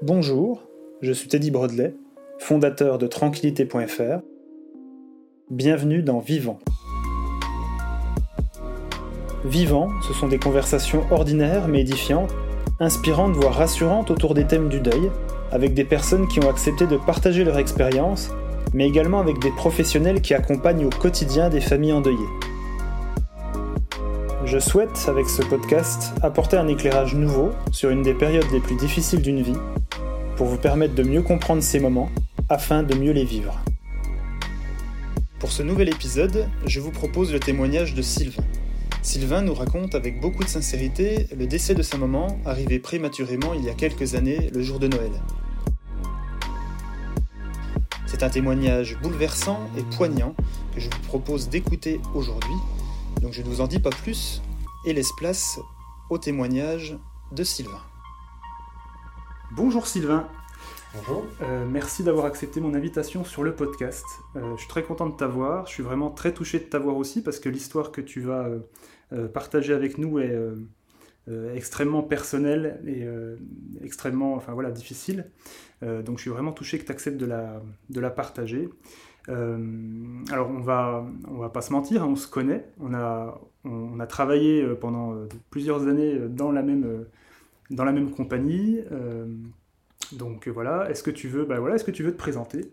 Bonjour, je suis Teddy Brodley, fondateur de tranquillité.fr. Bienvenue dans Vivant. Vivant, ce sont des conversations ordinaires mais édifiantes, inspirantes voire rassurantes autour des thèmes du deuil, avec des personnes qui ont accepté de partager leur expérience, mais également avec des professionnels qui accompagnent au quotidien des familles endeuillées. Je souhaite, avec ce podcast, apporter un éclairage nouveau sur une des périodes les plus difficiles d'une vie, pour vous permettre de mieux comprendre ces moments, afin de mieux les vivre. Pour ce nouvel épisode, je vous propose le témoignage de Sylvain. Sylvain nous raconte avec beaucoup de sincérité le décès de sa maman, arrivé prématurément il y a quelques années, le jour de Noël. C'est un témoignage bouleversant et poignant que je vous propose d'écouter aujourd'hui donc je ne vous en dis pas plus et laisse place au témoignage de Sylvain. Bonjour Sylvain. Bonjour. Euh, merci d'avoir accepté mon invitation sur le podcast. Euh, je suis très content de t'avoir. Je suis vraiment très touché de t'avoir aussi parce que l'histoire que tu vas euh, partager avec nous est extrêmement personnelle et extrêmement enfin, voilà, difficile. donc je suis vraiment touché que tu acceptes de la, de la partager. Alors on va, on va pas se mentir, hein, on se connaît, on a, on, a travaillé pendant plusieurs années dans la même, dans la même compagnie. donc voilà, est-ce que tu veux, bah voilà, est-ce que tu veux te présenter?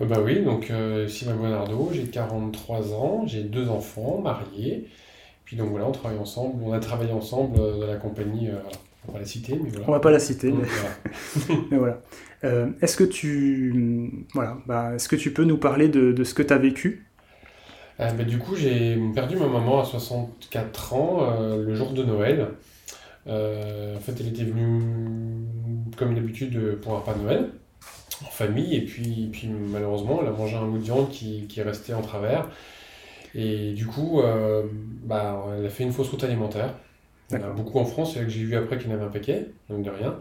Bah oui, donc Sylvain Bonardo, j'ai 43 ans, j'ai deux enfants, mariés. Puis donc voilà, on travaille ensemble, on a travaillé ensemble dans la compagnie. On va la citer, mais voilà. On va pas la citer, mais, voilà. Euh, est-ce que tu, voilà, bah, est-ce que tu peux nous parler de, ce que tu as vécu? Euh, bah, Du coup, j'ai perdu ma maman à 64 ans euh, le jour de Noël. En fait, elle était venue, comme d'habitude, pour un pas de Noël, en famille, et puis, puis malheureusement, elle a mangé un bout de viande qui, qui est resté en travers. Et du coup, bah, elle a fait une fausse route alimentaire. Il y en a beaucoup en France, c'est que j'ai vu après qu'il y en avait un paquet, donc de rien.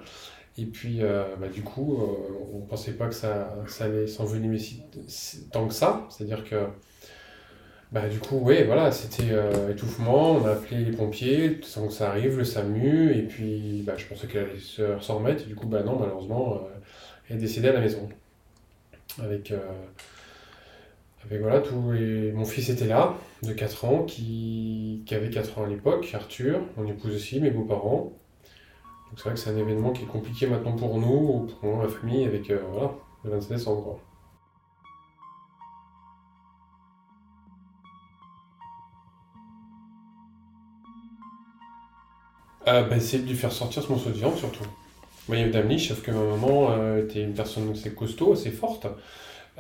Et puis, euh, bah, du coup, euh, on ne pensait pas que ça, ça allait s'envenimer si, tant que ça. C'est-à-dire que, bah, du coup, ouais, voilà, c'était euh, étouffement, on a appelé les pompiers, sans que ça arrive, le SAMU, et puis bah, je pensais qu'elle allait s'en remettre, et du coup, bah non, malheureusement, elle est décédée à la maison. Avec avec voilà, tout mon fils était là, de 4 ans, qui, qui avait 4 ans à l'époque, Arthur, mon épouse aussi, mes beaux-parents. Donc c'est vrai que c'est un événement qui est compliqué maintenant pour nous, pour ma famille, avec euh, voilà, le 27 décembre. Euh, de lui faire sortir ce morceau de viande surtout. Il y avait sauf que ma maman était une personne assez costaud, assez forte.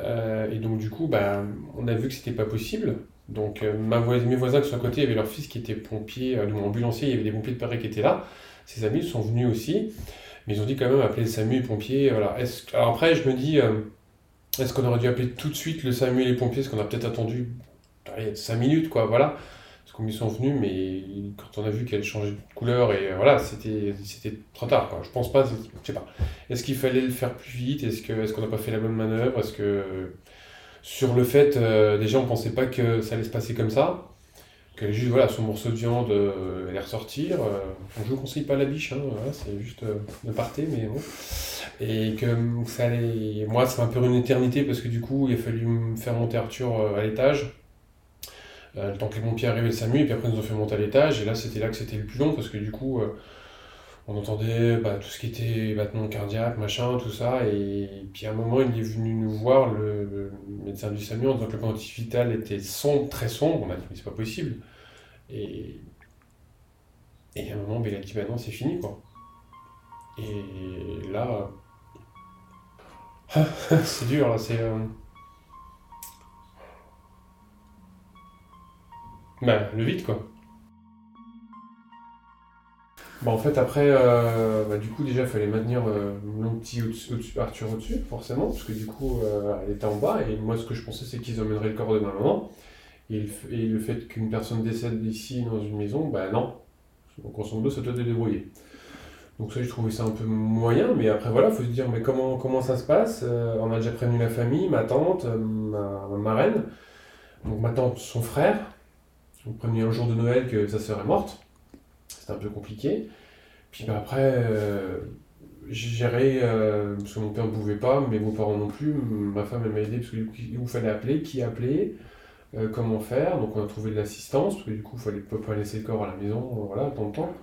Euh, et donc, du coup, bah, on a vu que c'était pas possible. Donc, euh, mes voisins sont à côté, avait leur fils qui était pompier, euh, ambulancier, il y avait des pompiers de Paris qui étaient là. Ses amis sont venus aussi. Mais ils ont dit quand même appeler le SAMU et pompiers. Voilà. Alors après, je me dis, est-ce qu'on aurait dû appeler tout de suite le SAMU et les pompiers Est-ce qu'on a peut-être attendu 5 minutes, quoi, voilà ils sont venus, mais quand on a vu qu'elle changeait de couleur, et voilà, c'était trop tard. Quoi. Je pense pas, je sais pas. Est-ce qu'il fallait le faire plus vite? Est-ce qu'on est qu'on n'a pas fait la bonne manœuvre? Est-ce que sur le fait, euh, déjà, on pensait pas que ça allait se passer comme ça? Que juste voilà son morceau de viande euh, allait ressortir euh, je ne conseille pas la biche hein, c'est juste de parter mais bon et que ça allait moi c'est un peu une éternité parce que du coup il a fallu me faire monter Arthur à l'étage euh, le temps que les pompiers arrivaient le SAMU, et puis après ils nous ont fait monter à l'étage, et là c'était là que c'était le plus long, parce que du coup, euh, on entendait bah, tout ce qui était battement cardiaque, machin, tout ça, et, puis à un moment il est venu nous voir, le, médecin du SAMU, en disant que le quantité vital était sombre, très sombre, on a dit mais c'est pas possible. Et, et à un moment, ben, il a dit bah non, c'est fini quoi. Et là, c'est dur là, c'est. Euh, Bah, le vide, quoi. Bon, en fait, après, euh, bah, du coup, déjà, il fallait maintenir euh, mon petit Arthur au-dessus, forcément, parce que du coup, euh, elle était en bas, et moi, ce que je pensais, c'est qu'ils emmèneraient le corps de ma maman. Et, le fait qu'une personne décède ici, dans une maison, bah non. Donc, en somme ça doit te débrouiller. Donc, ça, j'ai trouvé ça un peu moyen, mais après, voilà, il faut se dire, mais comment, comment ça se passe On a déjà prévenu la famille, ma tante, ma, ma marraine, donc ma tante, son frère, le premier jour de Noël que sa sœur est morte. C'était un peu compliqué. Puis bah, après, euh, j'ai géré, euh, parce que mon père ne pouvait pas, mes beaux-parents non plus, ma femme elle m'a aidé parce qu'il il fallait appeler, qui appeler, euh, comment faire, donc on a trouvé de l'assistance, parce que du coup il fallait pas laisser le corps à la maison, voilà, tant de temps.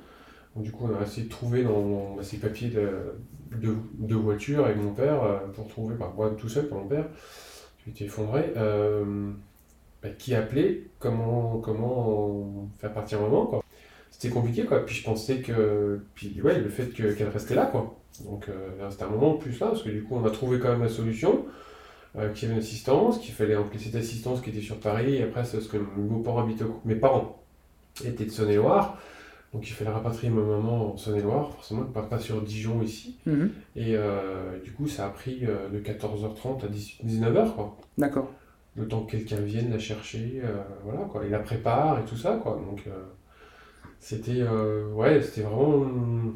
Donc du coup on a essayé de trouver dans, ces papiers de, de, voiture avec mon père, pour trouver, par moi tout seul, par mon père, qui était effondré, bah, qui appeler, comment, comment faire partir maman, quoi c'était compliqué quoi puis je pensais que puis ouais le fait qu'elle restait là quoi donc euh, c'était un moment plus là, parce que du coup on a trouvé quand même la solution, euh, qu'il y avait une assistance, qu'il fallait remplir cette assistance qui était sur Paris, et après c'est parce que habitaient, mes parents étaient de Saône-et-Loire, donc il fallait rapatrier ma maman en Saône-et-Loire, forcément pas, pas sur Dijon ici, mhm. et euh, du coup ça a pris de 14h30 à 19h quoi. D'accord. Le temps que quelqu'un vienne la chercher, voilà quoi, il la prépare et tout ça quoi, donc c'était ouais, c'était vraiment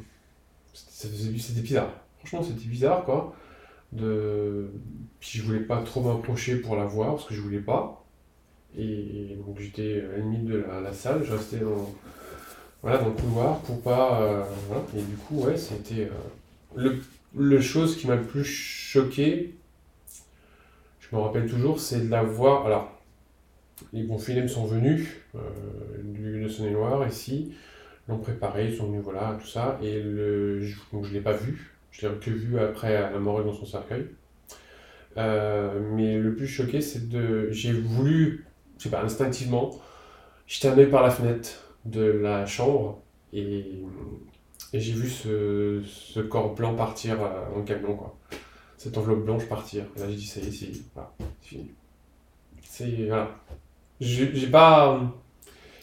c'était bizarre. Franchement, c'était bizarre, quoi. De... Puis je voulais pas trop m'approcher pour la voir, parce que je voulais pas. Et donc j'étais à la limite de la, salle, je restais dans, voilà, dans le couloir pour pas... Euh. Et du coup, ouais, c'était... Euh, le, le chose qui m'a le plus choqué, je me rappelle toujours, c'est de la voir... Alors, les bons films sont venus euh, de Saône-et-Loire ici l'ont préparé, ils sont venus, voilà, tout ça. Et je ne l'ai pas vu, je l'ai que vu après à la morgue dans son cercueil. Euh, mais le plus choqué, c'est de. J'ai voulu, je sais pas, instinctivement, jeter un œil par la fenêtre de la chambre et, et j'ai vu ce, ce, corps blanc partir euh, en camion, quoi. Cette enveloppe blanche partir. là, j'ai dit, ça y est, c'est fini. C'est. Voilà. J'ai pas.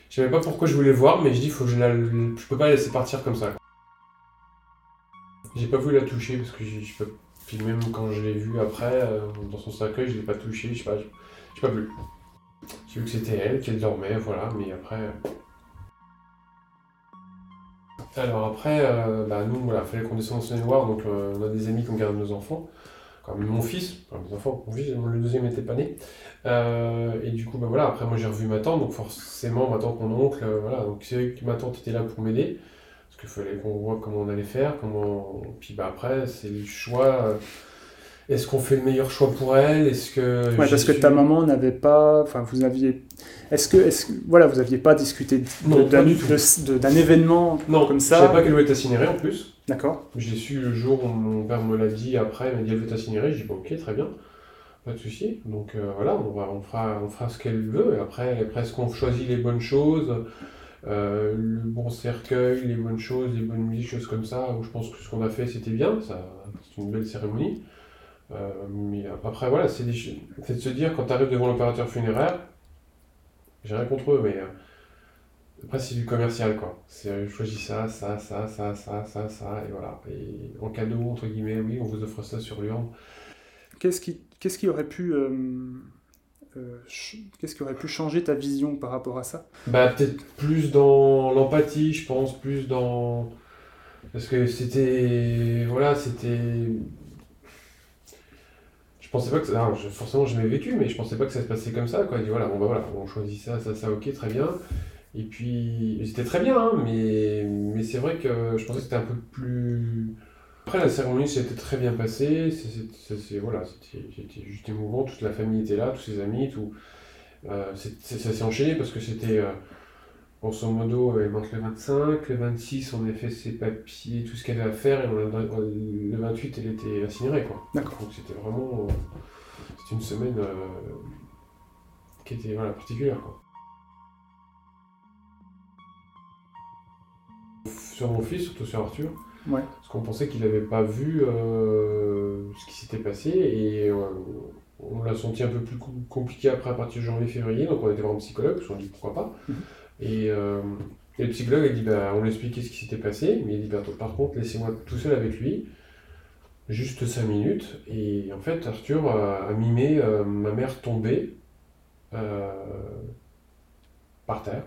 Je savais pas pourquoi je voulais voir, mais je dis faut que je la... je peux pas la laisser partir comme ça. J'ai pas voulu la toucher parce que je peux. Puis même quand je l'ai vue après, euh, dans son cercueil, je l'ai pas touché, je sais pas, j'ai pas vu. J'ai vu que c'était elle, qu'elle dormait, voilà, mais après. Alors après, euh, bah nous, voilà, fallait qu'on descende en Saône-et-Loire, donc on a des amis qui ont gardé nos enfants comme mon fils, enfin mes enfants, mon fils, le deuxième n'était pas né. Euh, et du coup, bah voilà, après moi j'ai revu ma tante, donc forcément ma tante, mon oncle, euh, voilà, donc c'est vrai que ma tante était là pour m'aider, parce qu'il fallait qu'on voit comment on allait faire, comment. Puis bah après, c'est le choix. Est-ce qu'on fait le meilleur choix pour elle? Est-ce que ouais, parce que ta maman n'avait pas, enfin vous aviez, est-ce que, est-ce voilà, vous aviez pas discuté d'un événement comme ça? Je savais pas qu'elle voulait être incinérée en plus. D'accord. J'ai su le jour où mon père me l'a dit après, il m'a dit elle veut t'incinérer. J'ai dit bon, ok, très bien, pas de souci. Donc euh, voilà, on, va, on, fera, on fera ce qu'elle veut. Et après, après est-ce qu'on choisit les bonnes choses, euh, le bon cercueil, les bonnes choses, les bonnes musiques, choses comme ça, où je pense que ce qu'on a fait c'était bien, ça, c'est une belle cérémonie. Euh, mais après, voilà, c'est de se dire quand tu arrives devant l'opérateur funéraire, j'ai rien contre eux, mais après, c'est du commercial, quoi. C'est, euh, choisis ça, ça, ça, ça, ça, ça, ça, et voilà. Et en cadeau, entre guillemets, oui, on vous offre ça sur l'urne. Qu'est-ce qui, qu'est-ce qui aurait pu... Euh, euh, qu'est-ce qui aurait pu changer ta vision par rapport à ça? Bah, peut-être plus dans l'empathie, je pense, plus dans... Parce que c'était... Voilà, c'était... Je pensais pas que ça... forcément, je vécu, mais je pensais pas que ça se passait comme ça, quoi. dit, voilà, bah voilà, on choisit ça, ça, ça, ok, très bien. Et puis, c'était très bien, hein, mais, mais c'est vrai que je pensais que c'était un peu plus. Après, la cérémonie s'était très bien passée. C'est, voilà, c'était juste émouvant. Toute la famille était là, tous ses amis, tout. Euh, ça s'est enchaîné parce que c'était. Euh, grosso modo, elle manque le 25, le 26, on a fait ses papiers, tout ce qu'elle avait à faire, et le 28, elle était incinérée. Quoi. D'accord. Donc c'était vraiment. Euh, c'était une semaine euh, qui était voilà, particulière. Quoi. sur mon fils, surtout sur Arthur. Parce qu'on pensait qu'il n'avait pas vu euh, ce qui s'était passé et euh, on l'a senti un peu plus compliqué après à partir de janvier-février, donc on été voir un psychologue, parce qu'on dit pourquoi pas. Euh, et, le psychologue a dit bah, on lui expliqué ce qui s'était passé, mais il dit bah, par contre laissez-moi tout seul avec lui, juste 5 minutes. Et en fait Arthur a, mimé ma mère tomber par terre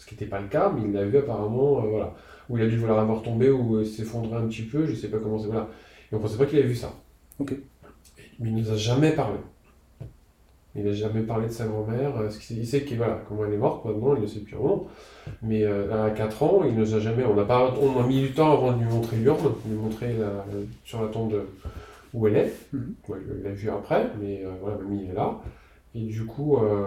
ce qui n'était pas le cas, mais il l'a vu apparemment, euh, voilà, où il a dû vouloir avoir tombé ou euh, s'effondrer un petit peu, je ne sais pas comment c'est, voilà. Et on ne pensait pas qu'il avait vu ça. Ok. Mais il nous a jamais parlé. Il n'a jamais parlé de sa grand-mère. euh, ce qu'il- Il sait qu'il, voilà, comment elle est morte maintenant, il le sait un moment. Mais euh, à 4 ans, il ne nous a jamais. On a, pas, on a mis du temps avant de lui montrer l'urne, de lui montrer la- sur la tombe où elle est. Mhm. Ouais, il l'a vu après, mais euh, voilà, mamie est là. Et du coup, euh,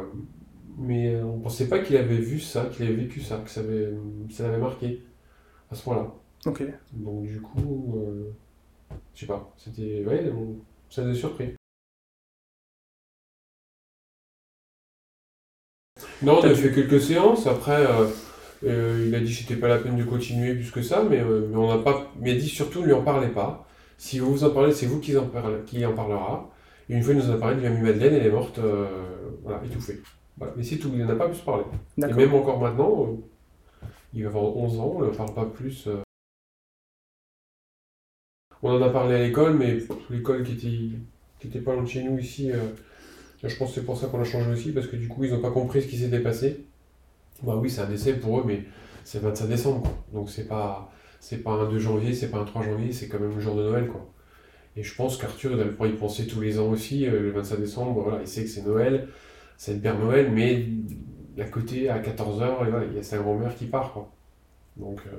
mais on pensait pas qu'il avait vu ça, qu'il avait vécu ça, que ça avait- ça l'avait marqué à ce point-là. Ok. Donc du coup, euh, je sais pas, c'était, ouais, on- ça nous a surpris. Non, on a fait quelques séances. Après, euh, euh, il a dit que c'était pas la peine de continuer plus que ça, mais, euh, mais on n'a pas. Mais il a dit surtout, ne lui en parlez pas. Si vous vous en parlez, c'est vous qui en, parle- qui en parlera. Et une fois, il nous en a parlé de l'ami Madeleine, elle est morte, euh, voilà, étouffée. Voilà. Mais c'est tout, il n'en a pas plus parlé. Et même encore maintenant, il va avoir 11 ans, on ne parle pas plus. On en a parlé à l'école, mais l'école qui était, qui était pas loin de chez nous ici, je pense que c'est pour ça qu'on a changé aussi, parce que du coup, ils n'ont pas compris ce qui s'était passé. Bah oui, c'est un décès pour eux, mais c'est le 25 décembre, quoi. Donc c'est pas, pas un 2 janvier, c'est pas un 3 janvier, c'est quand même le jour de Noël, quoi. Et je pense qu'Arthur, il pouvoir y penser tous les ans aussi, euh, le 25 décembre, voilà, il sait que c'est Noël, c'est le Père Noël, mais à côté, à 14h, il y a sa grand-mère qui part. Donc, euh,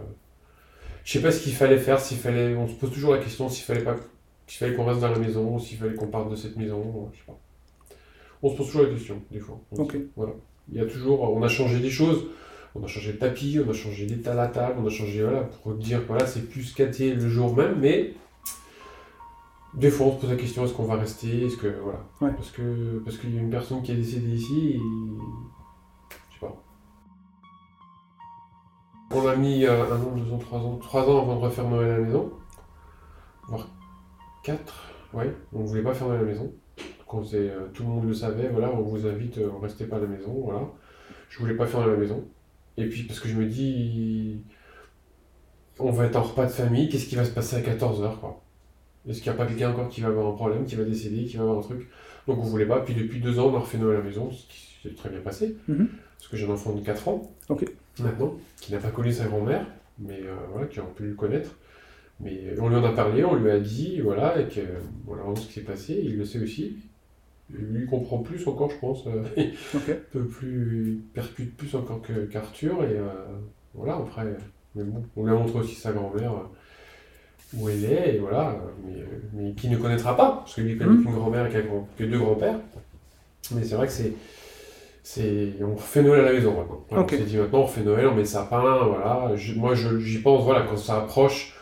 je sais pas ce qu'il fallait faire, s'il fallait, on se pose toujours la question s'il fallait pas, s'il fallait qu'on reste dans la maison, s'il fallait qu'on parte de cette maison, je sais pas. On se pose toujours la question, des fois. On Ok. voilà. Il y a toujours, on a changé des choses. On a changé le tapis, on a changé l'état de la table, on a changé, voilà, pour dire que voilà, c'est plus qu'athée le jour même, mais des fois on se pose la question, est-ce qu'on va rester, est-ce que, voilà. Ouais. Parce que, parce qu'il y a une personne qui est décédée ici, et... je sais pas. On a mis euh, un an, deux ans, trois ans, trois ans avant de refaire Noël à la maison, voire quatre, ouais, on ne voulait pas fermer la maison. Quand euh, tout le monde le savait, voilà, on vous invite, euh, on restez pas à la maison, voilà. Je voulais pas fermer la maison. Et puis parce que je me dis, on va être en repas de famille, qu'est-ce qui va se passer à 14h, quoi? Est-ce qu'il n'y a pas quelqu'un encore qui va avoir un problème, qui va décéder, qui va avoir un truc? Donc on voulait pas. Puis depuis deux ans, on a refait Noël à la maison, ce qui s'est très bien passé. Mhm. Parce que j'ai un enfant de 4 ans, maintenant, qui n'a pas connu sa grand-mère, mais euh, voilà, qui aurait pu le connaître. Mais on lui en a parlé, on lui a dit, voilà, et que voilà ce qui s'est passé, il le sait aussi. Lui, comprend plus encore, je pense. euh, Ok. peu plus, il percute plus encore que- qu'Arthur, et euh, voilà, après, mais bon, on lui a montré aussi sa grand-mère, euh, où elle est, et voilà, mais, mais qui ne connaîtra pas, parce que lui, il connaît Mhm. qu'une grand-mère et grand- que deux grands-pères, mais c'est vrai que c'est, c'est, on refait Noël à la maison maintenant. Voilà. On s'est dit maintenant, on refait Noël, on met le sapin, voilà, Je- moi, je- j'y pense, voilà, quand ça approche,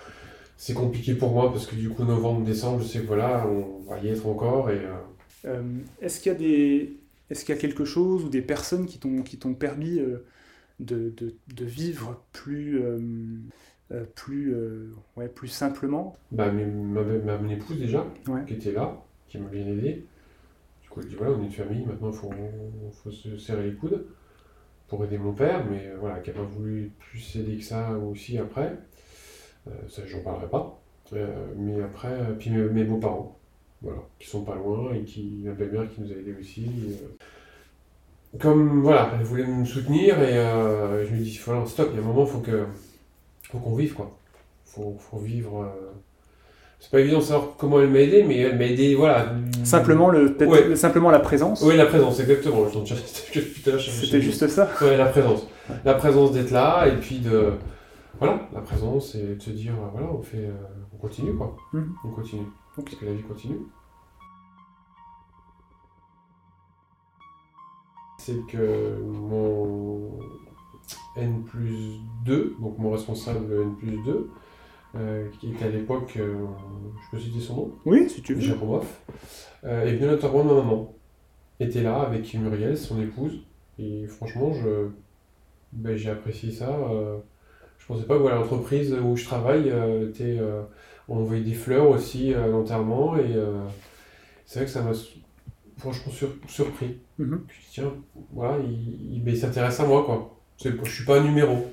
c'est compliqué pour moi, parce que du coup, novembre, décembre, je sais que voilà, on va y être encore, et... Euh, Est-ce qu'il y a des, est-ce qu'il y a quelque chose ou des personnes qui t'ont qui t'ont permis euh, de, de, de vivre plus euh, euh, plus euh, ouais, plus simplement? Bah, mes- ma, ma, mon épouse déjà, Ouais. qui était là, qui m'a bien aidé. Du coup, elle dit voilà, on est une famille, maintenant il faut, faut se serrer les coudes pour aider mon père, mais euh, voilà, qui n'a pas voulu plus aider que ça aussi après. Euh, ça, j'en parlerai pas. Euh, mais après, euh, puis mes, mes beaux-parents, voilà, qui sont pas loin et qui, ma belle-mère qui nous a aidés aussi. euh. Comme voilà, elle voulait me soutenir et euh, je me dis voilà, stop, il y a un moment, faut que, faut qu'on vive quoi. Faut, faut vivre. euh, c'est pas évident de savoir comment elle m'a aidé, mais elle m'a aidé, voilà. Simplement le Ouais. simplement la présence. Oui, la présence, exactement. C'était juste ça. Ouais, la présence. La présence d'être là, et puis de. Voilà, la présence, et de se dire, voilà, on fait. on continue, quoi. Mhm. On continue. Parce que la vie continue. C'est que mon N plus 2, donc mon responsable N plus 2, euh, qui était à l'époque, euh, je peux citer son nom Oui, si tu veux. Jérôme Hoff, euh, est venu à l'enterrement de ma maman. Était là avec Muriel, son épouse. Et franchement, je, ben, j'ai apprécié ça. euh, je pensais pas que voilà, l'entreprise où je travaille, euh, était, euh, on envoyait des fleurs aussi à l'enterrement. Et euh, c'est vrai que ça m'a franchement sur- surpris. Suis dit, tiens, voilà, il, il- il s'intéresse à moi, quoi. Je suis pas un numéro.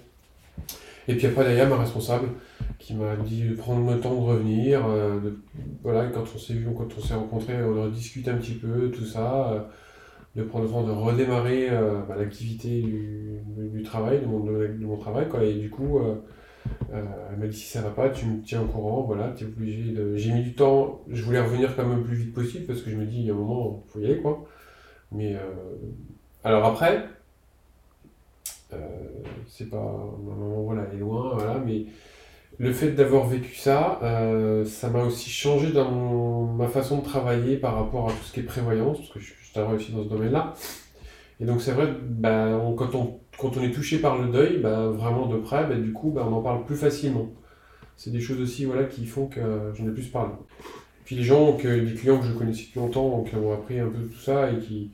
Et puis après, derrière, ma responsable, qui m'a dit de prendre le temps de revenir. euh, de- voilà, quand on s'est vu, quand on s'est rencontrés, on rediscute un petit peu, tout ça. euh, de prendre le temps de redémarrer euh, bah, l'activité du, du- du travail, de mon, de, de mon travail. Quoi. Et du coup, euh, elle m'a dit si ça va pas, tu me tiens au courant. Voilà, tu es obligé de. J'ai mis du temps, je voulais revenir quand même le plus vite possible parce que je me dis, il y a un moment, il faut y aller. quoi. Mais euh, alors après, euh, c'est pas. Ma maman, voilà, elle est loin, voilà, mais le fait d'avoir vécu ça, euh, ça m'a aussi changé dans ma façon de travailler par rapport à tout ce qui est prévoyance, parce que je, je travaille aussi dans ce domaine-là. Et donc c'est vrai, bah, on- quand, on, quand on est touché par le deuil, bah, vraiment de près, bah, du coup, bah, on en parle plus facilement. C'est des choses aussi voilà, qui font que j'en ai plus parlé. Puis les gens, que, les clients que je connaissais depuis longtemps, qui ont appris un peu tout ça et qui,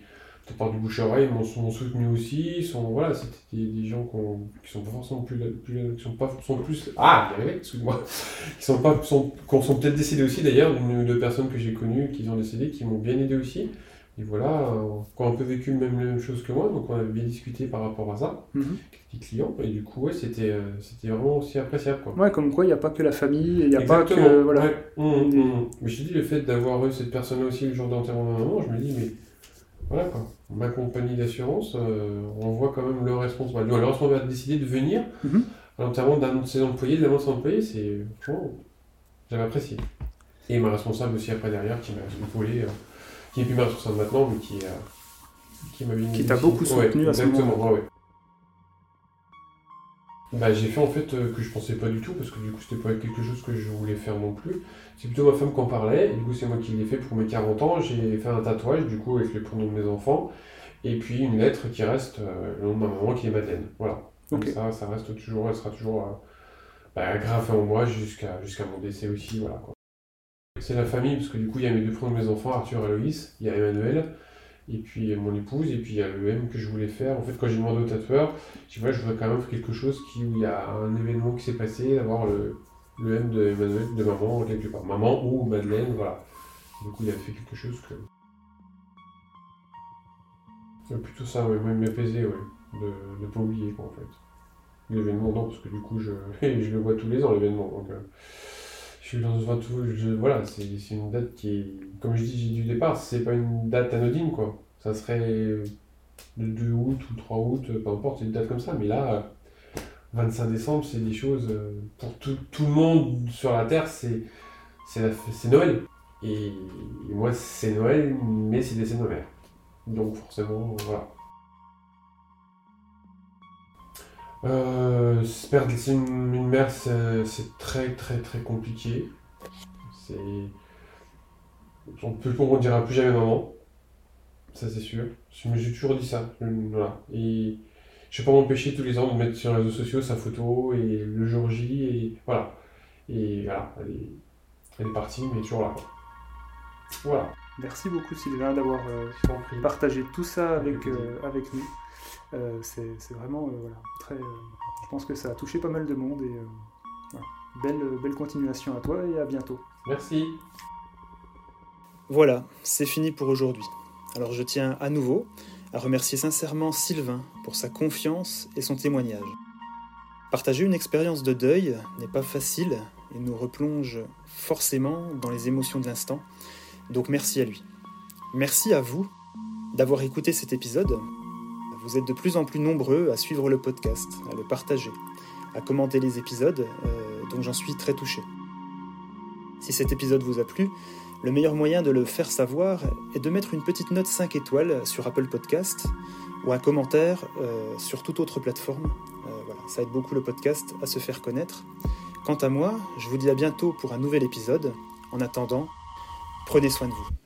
par du bouche à oreille, m'ont soutenu aussi. Sont, voilà, c'était des, gens qui sont forcément plus, qui sont pas sont plus ah, excuse-moi, qui sont pas sont, sont peut-être décédés aussi d'ailleurs, d'une ou deux personnes que j'ai connues qui ont décédé, qui m'ont bien aidé aussi. Et voilà, euh, qui ont un peu vécu même, la même chose que moi, donc on avait bien discuté par rapport à ça, Mhm. des clients, et du coup, ouais, c'était euh, c'était vraiment aussi appréciable. Quoi. Ouais, comme quoi il n'y a pas que la famille, il n'y a pas que. Voilà. ouais. Mmh, Des- mmh. Mais je te dis, le fait d'avoir eu cette personne aussi le jour d'enterrement de ma maman, je me dis, mais voilà quoi, ma compagnie d'assurance, euh, on voit quand même le responsable. Le responsable a décidé de venir Mhm. à l'enterrement d'un de ses employés, de l'avant de ses employés, c'est. franchement, j'avais apprécié. Et ma responsable aussi après derrière qui m'a épaulé, euh, qui n'est plus ma responsable maintenant, mais qui, euh, qui m'a bien Qui t'a beaucoup soutenu Ouais, à ce exactement, moment-là. ouais, ouais. Bah, j'ai fait en fait euh, que je pensais pas du tout parce que du coup c'était pas quelque chose que je voulais faire non plus. C'est plutôt ma femme qui en parlait et du coup c'est moi qui l'ai fait pour mes 40 ans. J'ai fait un tatouage du coup avec les prénoms de mes enfants et puis une lettre qui reste euh, le nom de ma maman qui est Madeleine. Voilà. Ok. ça, ça reste toujours, elle sera toujours euh, bah, graffée en moi jusqu'à jusqu'à mon décès aussi. Voilà, quoi. C'est la famille parce que du coup il y a mes deux prénoms de mes enfants, Arthur et Loïs, il y a Emmanuel. Et puis mon épouse, et puis il y a le M que je voulais faire. En fait, quand j'ai demandé au tatoueur, je vois, je voudrais quand même faire quelque chose qui, où il y a un événement qui s'est passé, d'avoir le, le M de Emmanuel, de maman, quelque part. Maman ou Madeleine, voilà. Du coup, il a fait quelque chose que. Euh, plutôt ça, ouais, même m'apaiser, ouais. De ne pas oublier, quoi, en fait. L'événement, non, parce que du coup, je, je le vois tous les ans, l'événement. Euh, je suis dans un tout. Je, voilà, c'est une date qui est. Comme je dis du départ, c'est pas une date anodine, quoi. Ça serait le 2 août ou 3 août, peu importe, c'est une date comme ça. Mais là, euh, 25 décembre, c'est des choses. euh, Pour tout, tout le monde sur la Terre, c'est Noël. Et, moi, c'est Noël, mais c'est décès de. Donc, forcément, voilà. Euh, perdre une, une mère, c'est très très très compliqué. C'est. On peut on dira plus jamais maman. Ça c'est sûr. Je me suis toujours dit ça. Je- Voilà. Et je vais pas m'empêcher tous les ans de mettre sur les réseaux sociaux sa photo et le jour J et voilà. Et voilà, elle est, elle est partie, mais toujours là. Voilà. Merci beaucoup Sylvain d'avoir euh, partagé tout ça avec, Avec euh, avec nous. Euh, c'est vraiment, euh, voilà, très, euh, je pense que ça a touché pas mal de monde et euh, voilà. belle, belle continuation à toi et à bientôt. Merci. Voilà, c'est fini pour aujourd'hui. Alors je tiens à nouveau à remercier sincèrement Sylvain pour sa confiance et son témoignage. Partager une expérience de deuil n'est pas facile et nous replonge forcément dans les émotions de l'instant, donc merci à lui. Merci à vous d'avoir écouté cet épisode. Vous êtes de plus en plus nombreux à suivre le podcast, à le partager, à commenter les épisodes, euh, donc j'en suis très touché. Si cet épisode vous a plu, le meilleur moyen de le faire savoir est de mettre une petite note 5 étoiles sur Apple Podcast ou un commentaire euh, sur toute autre plateforme. Euh, voilà, ça aide beaucoup le podcast à se faire connaître. Quant à moi, je vous dis à bientôt pour un nouvel épisode. En attendant, prenez soin de vous.